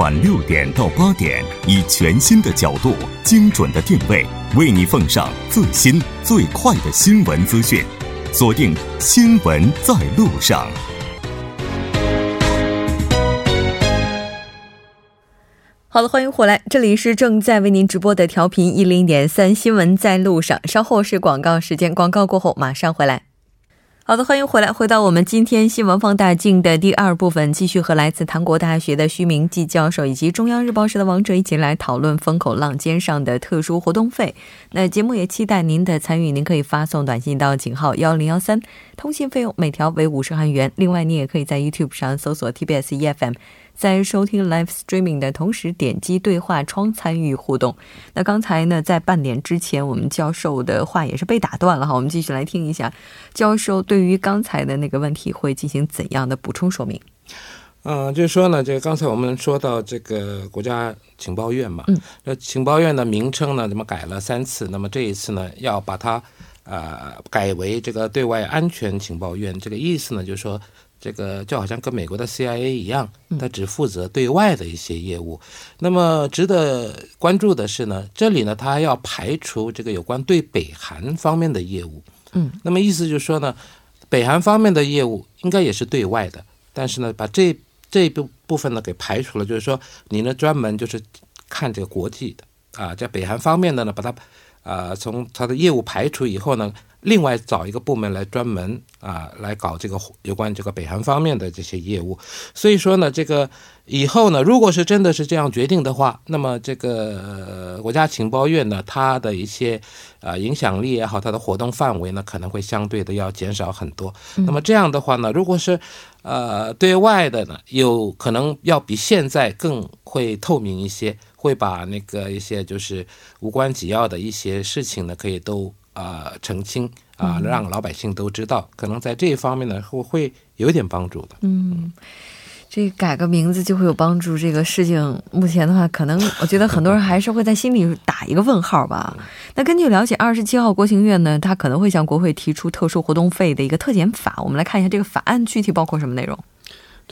晚六点到八点，以全新的角度、精准的定位，为你奉上最新最快的新闻资讯。锁定《新闻在路上》。好了，欢迎回来，这里是正在为您直播的调频一零点三《新闻在路上》。稍后是广告时间，广告过后马上回来。好的，欢迎回来，回到我们今天新闻放大镜的第二部分，继续和来自韩国大学的徐明季教授以及中央日报社的王哲一起来讨论风口浪尖上的特殊活动费。那节目也期待您的参与，您可以发送短信到井号幺零幺三，通信费用每条为五十韩元。另外，你也可以在 YouTube 上搜索 TBS EFM。在收听 live streaming 的同时，点击对话窗参与互动。那刚才呢，在半点之前，我们教授的话也是被打断了哈。我们继续来听一下，教授对于刚才的那个问题会进行怎样的补充说明？嗯，就是说呢，这个刚才我们说到这个国家情报院嘛，嗯，那情报院的名称呢，怎么改了三次？那么这一次呢，要把它呃改为这个对外安全情报院。这个意思呢，就是说。这个就好像跟美国的 CIA 一样，它只负责对外的一些业务。那么值得关注的是呢，这里呢，它要排除这个有关对北韩方面的业务。嗯，那么意思就是说呢，北韩方面的业务应该也是对外的，但是呢，把这这一部部分呢给排除了，就是说你呢专门就是看这个国际的啊，在北韩方面的呢，把它啊从它的业务排除以后呢。另外找一个部门来专门啊来搞这个有关这个北韩方面的这些业务，所以说呢，这个以后呢，如果是真的是这样决定的话，那么这个国家情报院呢，它的一些啊影响力也好，它的活动范围呢，可能会相对的要减少很多。那么这样的话呢，如果是呃对外的呢，有可能要比现在更会透明一些，会把那个一些就是无关紧要的一些事情呢，可以都。啊，澄清啊，让老百姓都知道，可能在这一方面呢，会会有点帮助的。嗯，这改个名字就会有帮助，这个事情目前的话，可能我觉得很多人还是会在心里打一个问号吧。那根据了解，二十七号国情院呢，他可能会向国会提出特殊活动费的一个特减法。我们来看一下这个法案具体包括什么内容。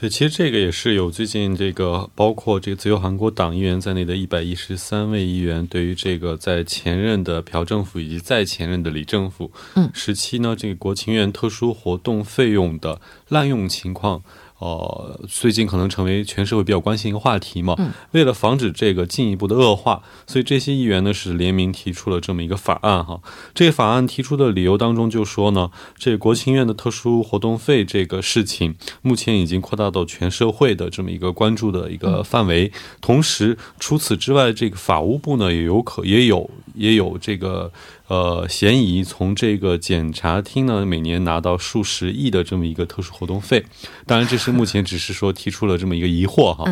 对，其实这个也是有最近这个包括这个自由韩国党议员在内的一百一十三位议员对于这个在前任的朴政府以及在前任的李政府时期呢，这个国情院特殊活动费用的滥用情况。呃，最近可能成为全社会比较关心一个话题嘛。嗯。为了防止这个进一步的恶化，所以这些议员呢是联名提出了这么一个法案哈。这个法案提出的理由当中就说呢，这国情院的特殊活动费这个事情，目前已经扩大到全社会的这么一个关注的一个范围。同时，除此之外，这个法务部呢也有可也有也有这个。呃，嫌疑从这个检察厅呢，每年拿到数十亿的这么一个特殊活动费，当然这是目前只是说提出了这么一个疑惑哈，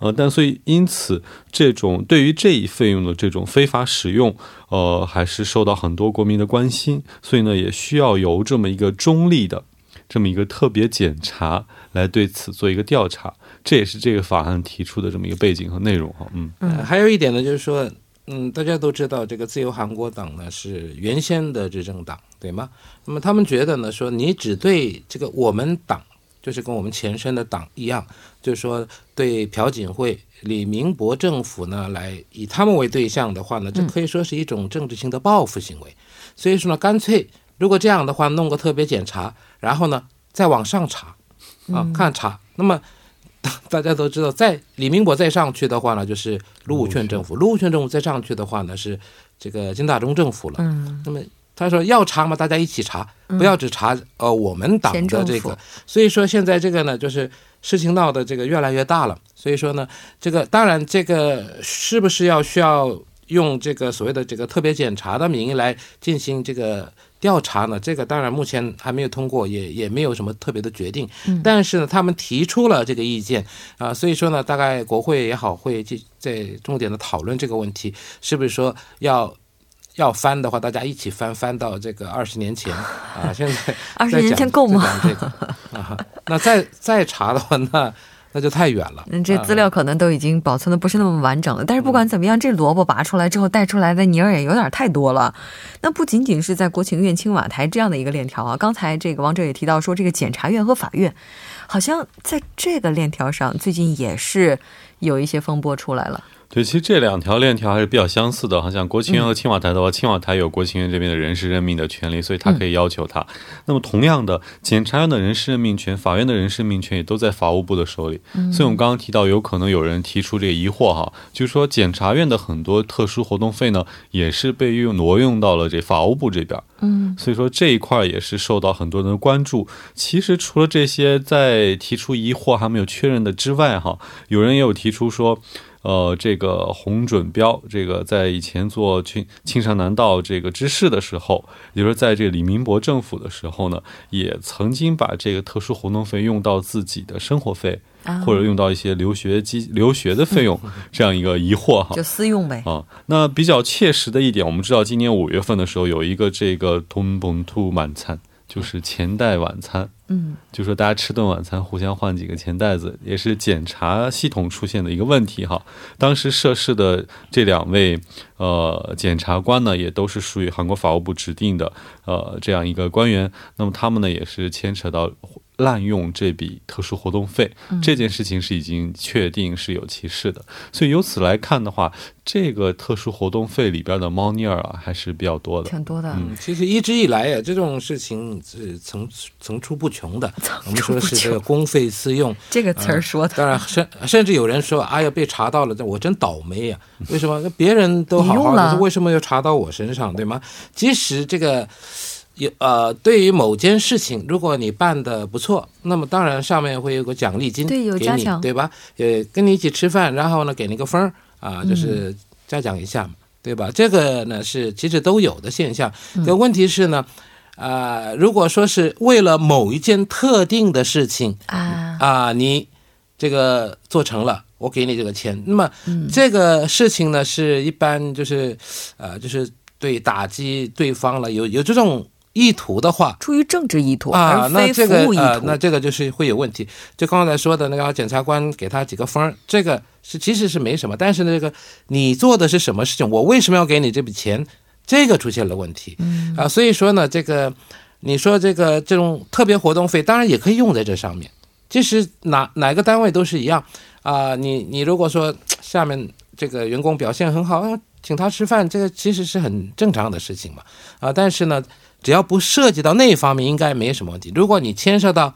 呃，但所以因此这种对于这一费用的这种非法使用，呃，还是受到很多国民的关心，所以呢，也需要由这么一个中立的这么一个特别检查来对此做一个调查，这也是这个法案提出的这么一个背景和内容哈，嗯，还有一点呢，就是说。嗯，大家都知道这个自由韩国党呢是原先的执政党，对吗？那么他们觉得呢，说你只对这个我们党，就是跟我们前身的党一样，就是说对朴槿惠、李明博政府呢来以他们为对象的话呢，这可以说是一种政治性的报复行为。所以说呢，干脆如果这样的话，弄个特别检查，然后呢再往上查，啊，看查，那么。大家都知道，在李明博再上去的话呢，就是卢武铉政府；卢武铉政府再上去的话呢，是这个金大中政府了。嗯，那么他说要查嘛，大家一起查，不要只查呃我们党的这个。所以说现在这个呢，就是事情闹的这个越来越大了。所以说呢，这个当然这个是不是要需要用这个所谓的这个特别检查的名义来进行这个？调查呢，这个当然目前还没有通过，也也没有什么特别的决定。嗯，但是呢，他们提出了这个意见啊，所以说呢，大概国会也好会在重点的讨论这个问题，是不是说要要翻的话，大家一起翻翻到这个二十年前啊？现在 二十年前够吗？这个啊，那再再查的话，那那就太远了。嗯，这资料可能都已经保存的不是那么完整了。但是不管怎么样，这萝卜拔出来之后带出来的泥儿也有点太多了。那不仅仅是在国情院、青瓦台这样的一个链条啊，刚才这个王哲也提到说，这个检察院和法院，好像在这个链条上最近也是有一些风波出来了。对，其实这两条链条还是比较相似的。好像国情院和青瓦台的话，青瓦台有国情院这边的人事任命的权利，所以他可以要求他。那么同样的，检察院的人事任命权、法院的人事任命权也都在法务部的手里。所以我们刚刚提到，有可能有人提出这个疑惑哈，就是说检察院的很多特殊活动费呢，也是被用挪用到了这法务部这边。嗯，所以说这一块也是受到很多人的关注。其实除了这些在提出疑惑还没有确认的之外，哈，有人也有提出说。呃，这个洪准标，这个在以前做青青山南道这个知事的时候，也就是在这个李明博政府的时候呢，也曾经把这个特殊活动费用到自己的生活费，或者用到一些留学基 留学的费用，这样一个疑惑哈，就私用呗啊。那比较切实的一点，我们知道今年五月份的时候有一个这个通崩兔晚餐。就是钱袋晚餐，嗯，就说大家吃顿晚餐，互相换几个钱袋子，也是检查系统出现的一个问题哈。当时涉事的这两位呃检察官呢，也都是属于韩国法务部指定的呃这样一个官员，那么他们呢也是牵扯到。滥用这笔特殊活动费这件事情是已经确定是有歧视的，所以由此来看的话，这个特殊活动费里边的猫腻儿啊还是比较多的，挺多的。嗯，其实一直以来呀，这种事情是层层出不穷的。我们说是这个公费私用这个词儿说的，当然甚甚至有人说，哎呀，被查到了，我真倒霉呀！为什么？那别人都好好的，为什么要查到我身上，对吗？即使这个。有呃，对于某件事情，如果你办的不错，那么当然上面会有个奖励金给你，对吧？呃，跟你一起吃饭，然后呢，给你个分儿啊，就是嘉奖一下嘛，对吧？这个呢是其实都有的现象。可问题是呢，啊，如果说是为了某一件特定的事情啊啊，你这个做成了，我给你这个钱，那么这个事情呢是一般就是呃，就是对打击对方了，有有这种。意图的话，出于政治意图啊，那这个呃，那这个就是会有问题。就刚才说的那个检察官给他几个分儿，这个是其实是没什么，但是那个你做的是什么事情，我为什么要给你这笔钱，这个出现了问题。嗯啊，所以说呢，这个你说这个这种特别活动费，当然也可以用在这上面。其实哪哪个单位都是一样啊，你你如果说下面这个员工表现很好，请他吃饭，这个其实是很正常的事情嘛。啊，但是呢。只要不涉及到那一方面，应该没什么问题。如果你牵涉到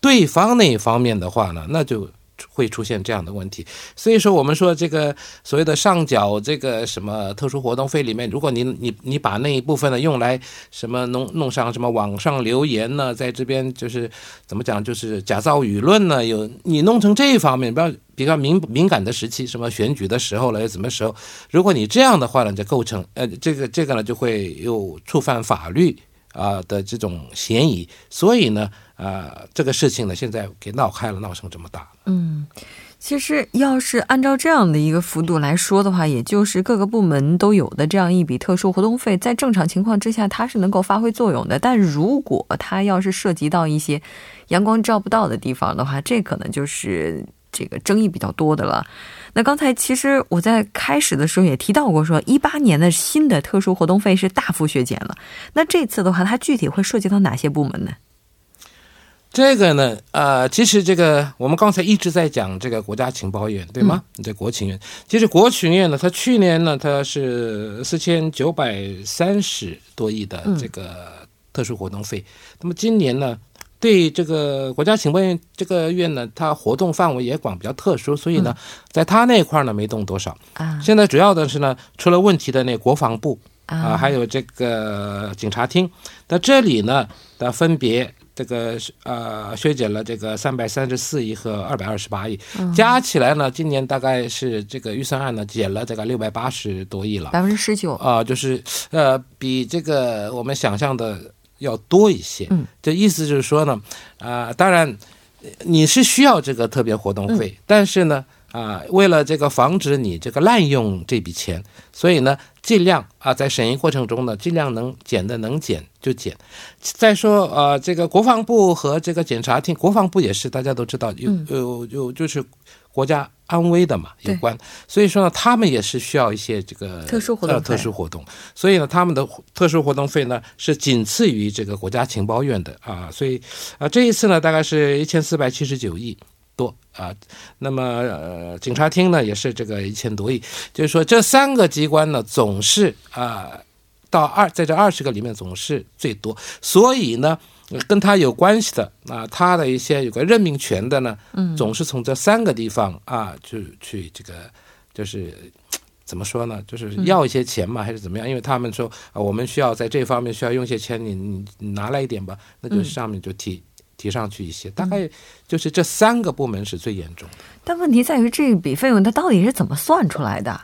对方那一方面的话呢，那就会出现这样的问题。所以说，我们说这个所谓的上缴这个什么特殊活动费里面，如果你你你把那一部分呢用来什么弄弄上什么网上留言呢，在这边就是怎么讲，就是假造舆论呢？有你弄成这一方面，比较。比较敏敏感的时期，什么选举的时候了，又什么时候？如果你这样的话呢，就构成呃，这个这个呢，就会有触犯法律啊的这种嫌疑。所以呢，呃，这个事情呢，现在给闹开了，闹成这么大。嗯，其实要是按照这样的一个幅度来说的话，也就是各个部门都有的这样一笔特殊活动费，在正常情况之下，它是能够发挥作用的。但如果它要是涉及到一些阳光照不到的地方的话，这可能就是。这个争议比较多的了。那刚才其实我在开始的时候也提到过，说一八年的新的特殊活动费是大幅削减了。那这次的话，它具体会涉及到哪些部门呢？这个呢，呃，其实这个我们刚才一直在讲这个国家情报院，对吗？对，国情院。其实国情院呢，它去年呢，它是四千九百三十多亿的这个特殊活动费。那么今年呢？对这个国家情报院这个院呢，它活动范围也广，比较特殊，所以呢，在它那块呢没动多少啊。现在主要的是呢，出了问题的那国防部啊，还有这个警察厅，那这里呢，它分别这个呃削减了这个三百三十四亿和二百二十八亿，加起来呢，今年大概是这个预算案呢减了这个六百八十多亿了，百分之十九。啊，就是呃比这个我们想象的。要多一些，嗯，这意思就是说呢，啊，当然，你是需要这个特别活动费，但是呢，啊，为了这个防止你这个滥用这笔钱，所以呢，尽量啊，在审议过程中呢，尽量能减的能减就减。再说呃，这个国防部和这个检察厅，国防部也是大家都知道有有有就是国家安危的嘛有关，所以说呢，他们也是需要一些这个特殊活动特殊活动，所以呢，他们的特殊活动费呢是仅次于这个国家情报院的啊，所以啊，这一次呢，大概是一千四百七十九亿。多啊，那么呃，警察厅呢也是这个一千多亿，就是说这三个机关呢总是啊到二在这二十个里面总是最多，所以呢跟他有关系的啊，他的一些有个任命权的呢，嗯，总是从这三个地方啊去去这个就是怎么说呢，就是要一些钱嘛，还是怎么样？因为他们说啊，我们需要在这方面需要用一些钱，你你拿来一点吧，那就上面就提。提上去一些，大概就是这三个部门是最严重的。但问题在于这笔费用它到底是怎么算出来的？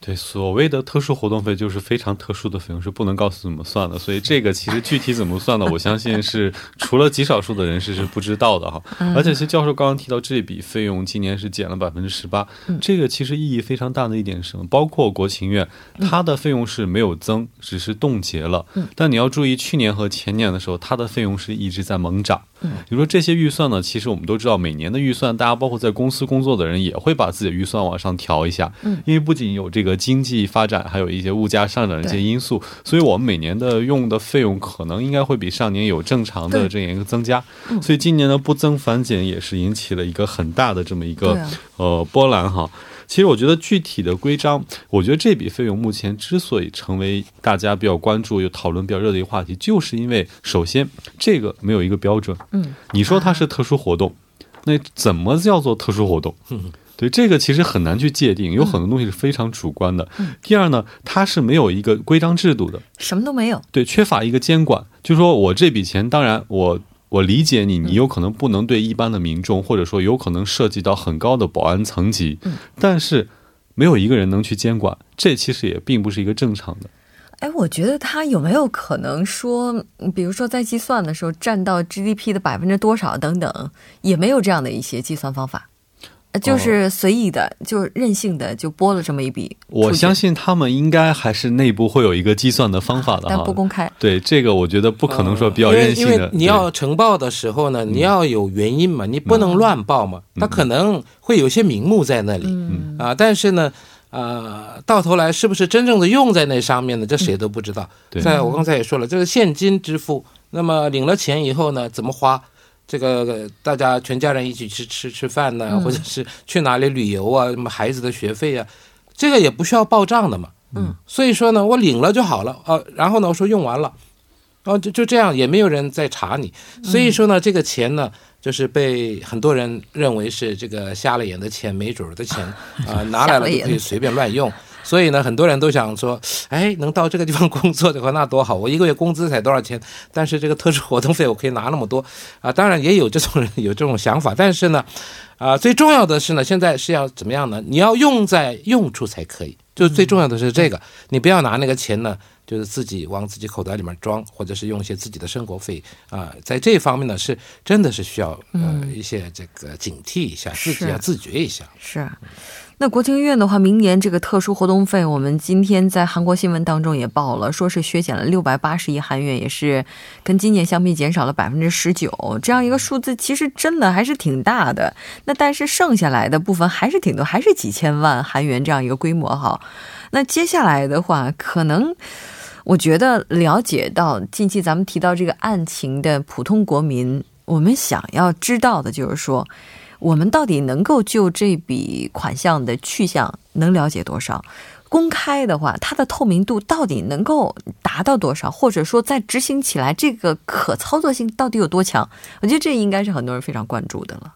对，所谓的特殊活动费就是非常特殊的费用，是不能告诉怎么算的。所以这个其实具体怎么算的，我相信是除了极少数的人士是不知道的哈。而且，其实教授刚刚提到这笔费用今年是减了百分之十八，这个其实意义非常大的一点是什么？包括国情院，它的费用是没有增，只是冻结了。但你要注意，去年和前年的时候，它的费用是一直在猛涨。比如说这些预算呢，其实我们都知道，每年的预算，大家包括在公司工作的人也会把自己的预算往上调一下。嗯，因为不仅有这个经济发展，还有一些物价上涨的一些因素，所以我们每年的用的费用可能应该会比上年有正常的这样一个增加。所以今年的不增反减也是引起了一个很大的这么一个呃波澜哈。其实我觉得具体的规章，我觉得这笔费用目前之所以成为大家比较关注、又讨论比较热的一个话题，就是因为首先这个没有一个标准。嗯，你说它是特殊活动，那怎么叫做特殊活动？对，这个其实很难去界定，有很多东西是非常主观的。第二呢，它是没有一个规章制度的，什么都没有。对，缺乏一个监管，就说我这笔钱，当然我。我理解你，你有可能不能对一般的民众，或者说有可能涉及到很高的保安层级，嗯，但是没有一个人能去监管，这其实也并不是一个正常的。哎，我觉得他有没有可能说，比如说在计算的时候占到 GDP 的百分之多少等等，也没有这样的一些计算方法。就是随意的，就任性的就拨了这么一笔。我相信他们应该还是内部会有一个计算的方法的，但不公开。对这个，我觉得不可能说比较任性的。因为你要呈报的时候呢，你要有原因嘛，你不能乱报嘛。他可能会有些名目在那里啊，但是呢，呃，到头来是不是真正的用在那上面呢？这谁都不知道。在我刚才也说了，这个现金支付，那么领了钱以后呢，怎么花？这个大家全家人一起去吃吃饭呢，或者是去哪里旅游啊？什么孩子的学费啊，这个也不需要报账的嘛。嗯，所以说呢，我领了就好了啊。然后呢，我说用完了，哦，就就这样，也没有人再查你。所以说呢，这个钱呢，就是被很多人认为是这个瞎了眼的钱、没准儿的钱啊，拿来了就可以随便乱用。所以呢，很多人都想说，哎，能到这个地方工作的话，那多好！我一个月工资才多少钱？但是这个特殊活动费我可以拿那么多啊！当然也有这种人有这种想法，但是呢，啊，最重要的是呢，现在是要怎么样呢？你要用在用处才可以，就最重要的是这个，你不要拿那个钱呢，就是自己往自己口袋里面装，或者是用一些自己的生活费啊，在这方面呢，是真的是需要呃一些这个警惕一下，自己要自觉一下，是。那国情院的话，明年这个特殊活动费，我们今天在韩国新闻当中也报了，说是削减了六百八十亿韩元，也是跟今年相比减少了百分之十九，这样一个数字其实真的还是挺大的。那但是剩下来的部分还是挺多，还是几千万韩元这样一个规模哈。那接下来的话，可能我觉得了解到近期咱们提到这个案情的普通国民，我们想要知道的就是说。我们到底能够就这笔款项的去向能了解多少？公开的话，它的透明度到底能够达到多少？或者说，在执行起来，这个可操作性到底有多强？我觉得这应该是很多人非常关注的了。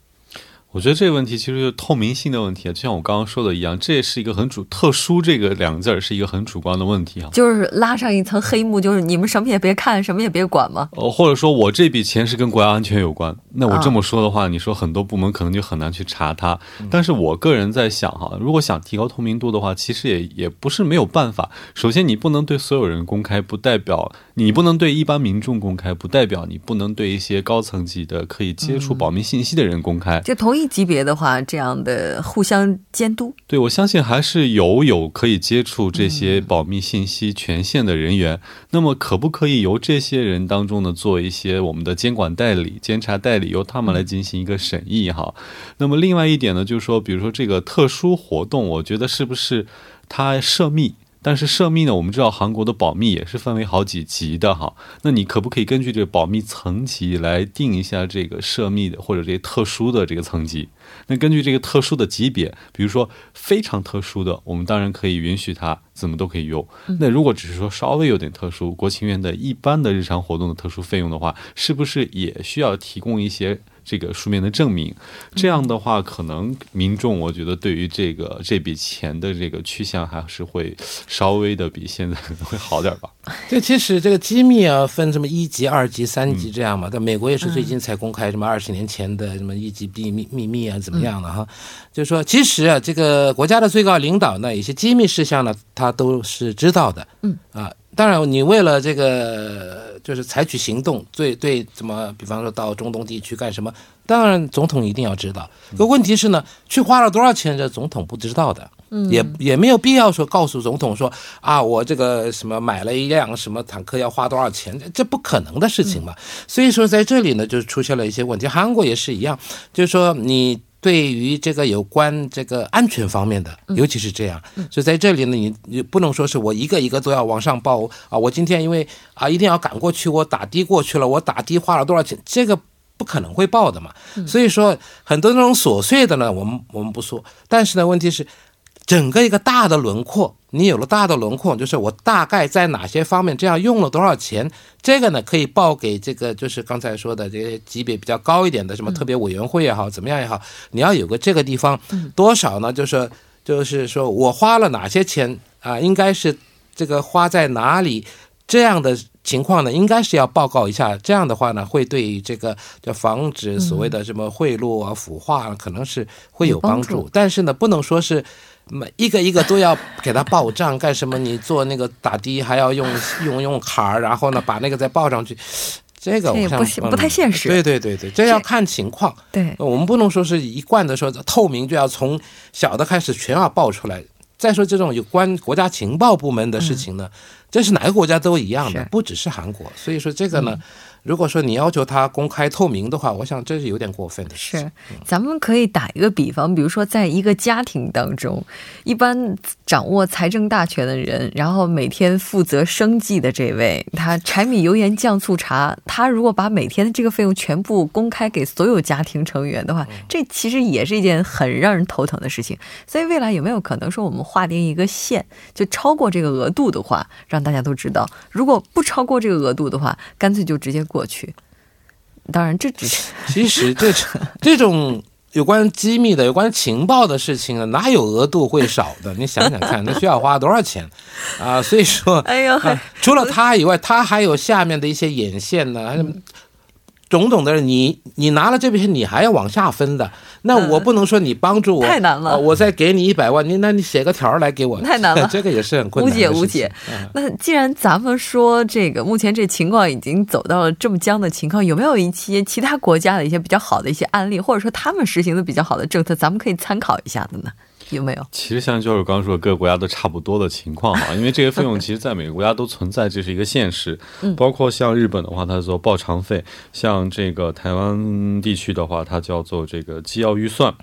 我觉得这个问题其实就是透明性的问题，就像我刚刚说的一样，这也是一个很主特殊这个两个字儿是一个很主观的问题啊，就是拉上一层黑幕，就是你们什么也别看，什么也别管嘛？哦，或者说我这笔钱是跟国家安全有关，那我这么说的话，你说很多部门可能就很难去查它。但是我个人在想哈，如果想提高透明度的话，其实也也不是没有办法。首先，你不能对所有人公开，不代表你不能对一般民众公开，不代表你不能对一些高层级的可以接触保密信息的人公开。就同意。密级别的话，这样的互相监督，对我相信还是有有可以接触这些保密信息权限的人员。那么，可不可以由这些人当中呢，做一些我们的监管代理、监察代理，由他们来进行一个审议哈？那么，另外一点呢，就是说，比如说这个特殊活动，我觉得是不是它涉密？但是涉密呢，我们知道韩国的保密也是分为好几级的哈。那你可不可以根据这个保密层级来定一下这个涉密的或者这些特殊的这个层级？那根据这个特殊的级别，比如说非常特殊的，我们当然可以允许它怎么都可以用。那如果只是说稍微有点特殊，国情院的一般的日常活动的特殊费用的话，是不是也需要提供一些？这个书面的证明，这样的话，可能民众我觉得对于这个这笔钱的这个去向还是会稍微的比现在会好点吧。这其实这个机密啊，分什么一级、二级、三级这样嘛。但美国也是最近才公开什么二十年前的什么一级秘密秘密啊，怎么样的哈？就是说，其实啊，这个国家的最高领导呢，有些机密事项呢，他都是知道的。嗯啊。当然，你为了这个就是采取行动，对对，怎么，比方说到中东地区干什么？当然，总统一定要知道。可问题是呢，去花了多少钱，这总统不知道的，也也没有必要说告诉总统说啊，我这个什么买了一辆什么坦克要花多少钱，这不可能的事情嘛。所以说，在这里呢，就出现了一些问题。韩国也是一样，就是说你。对于这个有关这个安全方面的，尤其是这样，所以在这里呢，你你不能说是我一个一个都要往上报啊！我今天因为啊一定要赶过去，我打的过去了，我打的花了多少钱？这个不可能会报的嘛。所以说很多那种琐碎的呢，我们我们不说，但是呢，问题是。整个一个大的轮廓，你有了大的轮廓，就是我大概在哪些方面这样用了多少钱，这个呢可以报给这个，就是刚才说的这些级别比较高一点的什么特别委员会也好，怎么样也好，你要有个这个地方多少呢？就是就是说我花了哪些钱啊？应该是这个花在哪里？这样的情况呢，应该是要报告一下。这样的话呢，会对于这个就防止所谓的什么贿赂啊、腐化，可能是会有帮助。但是呢，不能说是。每一个一个都要给他报账干什么？你做那个打的还要用用用卡儿，然后呢把那个再报上去，这个我不不太现实。对对对对，这要看情况。对，我们不能说是一贯的说透明就要从小的开始全要报出来。再说这种有关国家情报部门的事情呢，这是哪个国家都一样的，不只是韩国。所以说这个呢。如果说你要求他公开透明的话，我想这是有点过分的。是，咱们可以打一个比方，比如说在一个家庭当中，一般掌握财政大权的人，然后每天负责生计的这位，他柴米油盐酱醋茶，他如果把每天的这个费用全部公开给所有家庭成员的话，这其实也是一件很让人头疼的事情。所以未来有没有可能说我们划定一个线，就超过这个额度的话，让大家都知道；如果不超过这个额度的话，干脆就直接。过去，当然这只是 其实这这种有关机密的、有关情报的事情啊，哪有额度会少的？你想想看，那需要花多少钱啊？所以说，哎呦，除了他以外，他还有下面的一些眼线呢。种种的，你你拿了这笔钱，你还要往下分的。那我不能说你帮助我太难了，我再给你一百万，你那你写个条来给我太难了，这个也是很困难。无解无解。那既然咱们说这个，目前这情况已经走到了这么僵的情况，有没有一些其他国家的一些比较好的一些案例，或者说他们实行的比较好的政策，咱们可以参考一下的呢？有没有？其实像就是刚刚说，各个国家都差不多的情况哈，因为这些费用其实在每个国家都存在，这是一个现实。嗯，包括像日本的话，它做报偿费；像这个台湾地区的话，它叫做这个机要预算。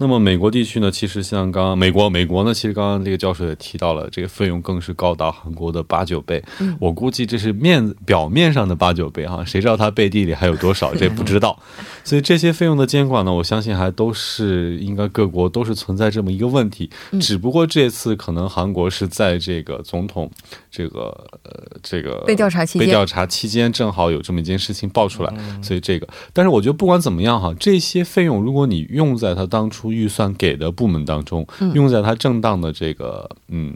那么美国地区呢，其实像刚刚美国，美国呢，其实刚刚这个教授也提到了，这个费用更是高达韩国的八九倍。我估计这是面表面上的八九倍哈，谁知道它背地里还有多少，这不知道。所以这些费用的监管呢，我相信还都是应该各国都是存在这么一个问题，只不过这次可能韩国是在这个总统这个呃这个被调查期间。被调查期间正好有这么一件事情爆出来，所以这个，但是我觉得不管怎么样哈，这些费用如果你用在他当初。预算给的部门当中，用在他正当的这个嗯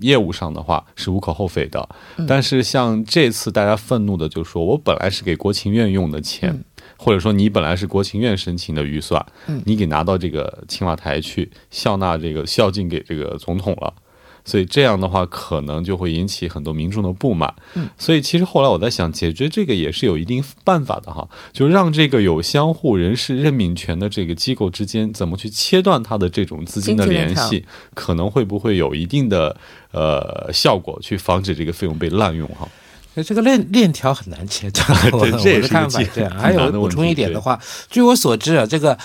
业务上的话是无可厚非的。但是像这次大家愤怒的，就是说我本来是给国情院用的钱，或者说你本来是国情院申请的预算，你给拿到这个青瓦台去笑纳这个孝敬给这个总统了。所以这样的话可能就会引起很多民众的不满。嗯，所以其实后来我在想，解决这个也是有一定办法的哈，就让这个有相互人事任命权的这个机构之间怎么去切断它的这种资金的联系，可能会不会有一定的呃效果，去防止这个费用被滥用哈。这个链链条很难切断，我的看法这样。还有补充一点的话，据我所知啊，这个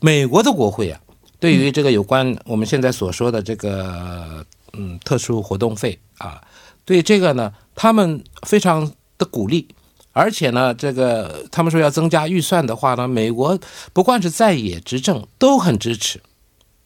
美国的国会啊，对于这个有关我们现在所说的这个嗯特殊活动费啊，对这个呢，他们非常的鼓励，而且呢，这个他们说要增加预算的话呢，美国不管是在野执政都很支持，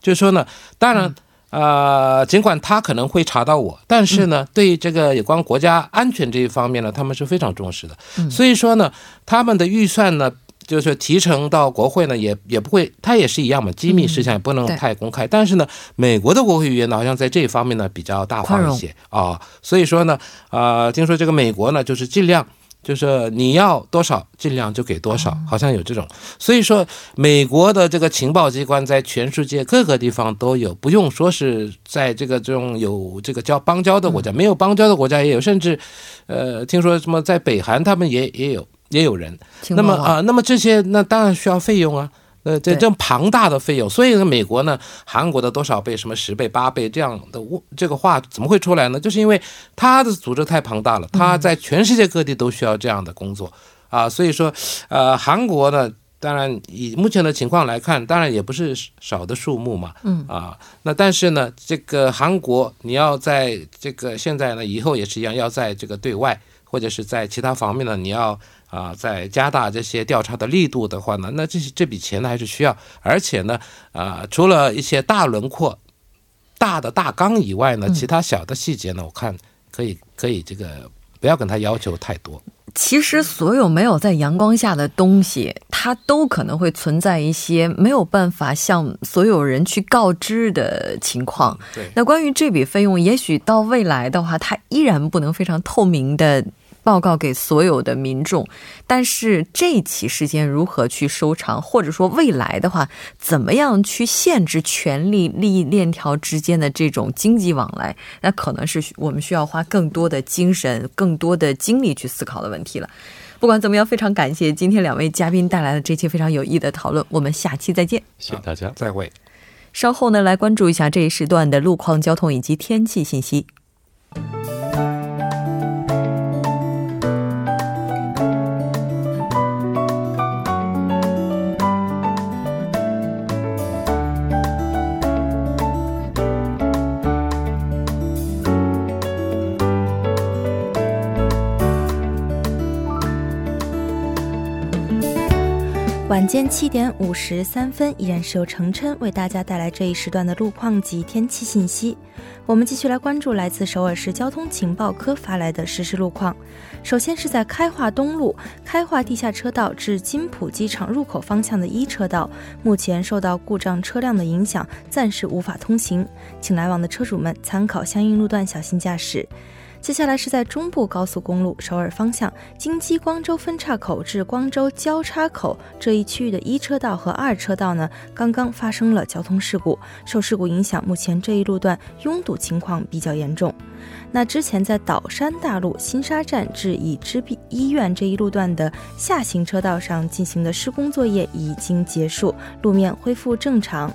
就是说呢，当然。啊，尽管他可能会查到我，但是呢，对这个有关国家安全这一方面呢，他们是非常重视的。所以说呢，他们的预算呢，就是提成到国会呢，也也不会，他也是一样嘛，机密事项也不能太公开。但是呢，美国的国会议员呢，好像在这一方面呢比较大方一些啊。所以说呢，啊，听说这个美国呢，就是尽量。就是你要多少，尽量就给多少，好像有这种。所以说，美国的这个情报机关在全世界各个地方都有，不用说是在这个这种有这个交邦交的国家，没有邦交的国家也有，甚至，呃，听说什么在北韩他们也也有也有人。那么啊，那么这些那当然需要费用啊。呃，这这庞大的费用，所以呢，美国呢，韩国的多少倍，什么十倍、八倍这样的这个话怎么会出来呢？就是因为他的组织太庞大了，他在全世界各地都需要这样的工作啊。所以说，呃，韩国呢，当然以目前的情况来看，当然也不是少的数目嘛，嗯啊，那但是呢，这个韩国你要在这个现在呢，以后也是一样，要在这个对外或者是在其他方面呢，你要。啊，在加大这些调查的力度的话呢，那这些这笔钱呢还是需要，而且呢，啊，除了一些大轮廓、大的大纲以外呢，其他小的细节呢，我看可以可以这个不要跟他要求太多。其实，所有没有在阳光下的东西，它都可能会存在一些没有办法向所有人去告知的情况。对，那关于这笔费用，也许到未来的话，它依然不能非常透明的。报告给所有的民众，但是这起事件如何去收场，或者说未来的话，怎么样去限制权力利益链条之间的这种经济往来，那可能是我们需要花更多的精神、更多的精力去思考的问题了。不管怎么样，非常感谢今天两位嘉宾带来的这期非常有益的讨论，我们下期再见。谢谢大家，再会。稍后呢，来关注一下这一时段的路况、交通以及天气信息。晚间七点五十三分，依然是由程琛为大家带来这一时段的路况及天气信息。我们继续来关注来自首尔市交通情报科发来的实时路况。首先是在开化东路开化地下车道至金浦机场入口方向的一车道，目前受到故障车辆的影响，暂时无法通行，请来往的车主们参考相应路段，小心驾驶。接下来是在中部高速公路首尔方向京畿光州分岔口至光州交叉口这一区域的一车道和二车道呢，刚刚发生了交通事故，受事故影响，目前这一路段拥堵情况比较严重。那之前在岛山大路新沙站至已知病医院这一路段的下行车道上进行的施工作业已经结束，路面恢复正常。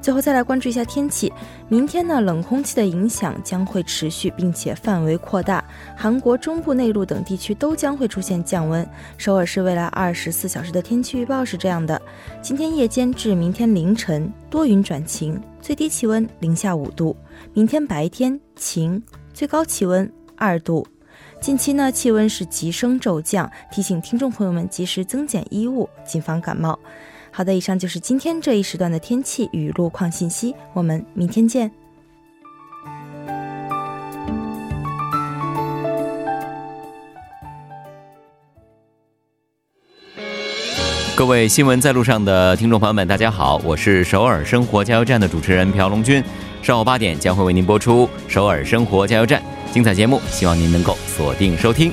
最后再来关注一下天气。明天呢，冷空气的影响将会持续，并且范围扩大。韩国中部内陆等地区都将会出现降温。首尔市未来二十四小时的天气预报是这样的：今天夜间至明天凌晨多云转晴，最低气温零下五度；明天白天晴，最高气温二度。近期呢，气温是急升骤降，提醒听众朋友们及时增减衣物，谨防感冒。好的，以上就是今天这一时段的天气与路况信息，我们明天见。各位新闻在路上的听众朋友们，大家好，我是首尔生活加油站的主持人朴龙军，上午八点将会为您播出首尔生活加油站精彩节目，希望您能够锁定收听。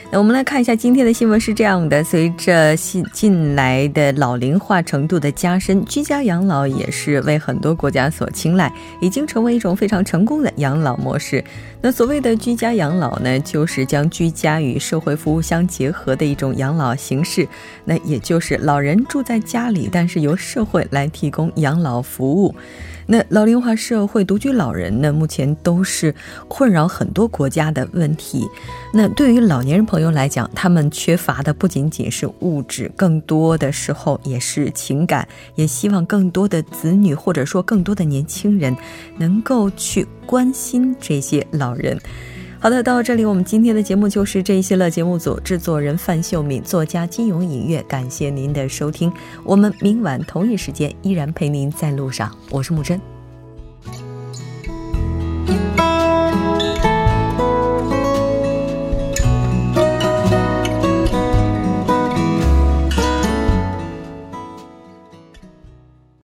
那我们来看一下今天的新闻是这样的：随着近近来的老龄化程度的加深，居家养老也是为很多国家所青睐，已经成为一种非常成功的养老模式。那所谓的居家养老呢，就是将居家与社会服务相结合的一种养老形式。那也就是老人住在家里，但是由社会来提供养老服务。那老龄化社会独居老人呢，目前都是困扰很多国家的问题。那对于老年人朋友来讲，他们缺乏的不仅仅是物质，更多的时候也是情感。也希望更多的子女或者说更多的年轻人，能够去关心这些老人。好的，到这里我们今天的节目就是这一些了。节目组制作人范秀敏，作家金勇音乐，感谢您的收听。我们明晚同一时间依然陪您在路上，我是木真。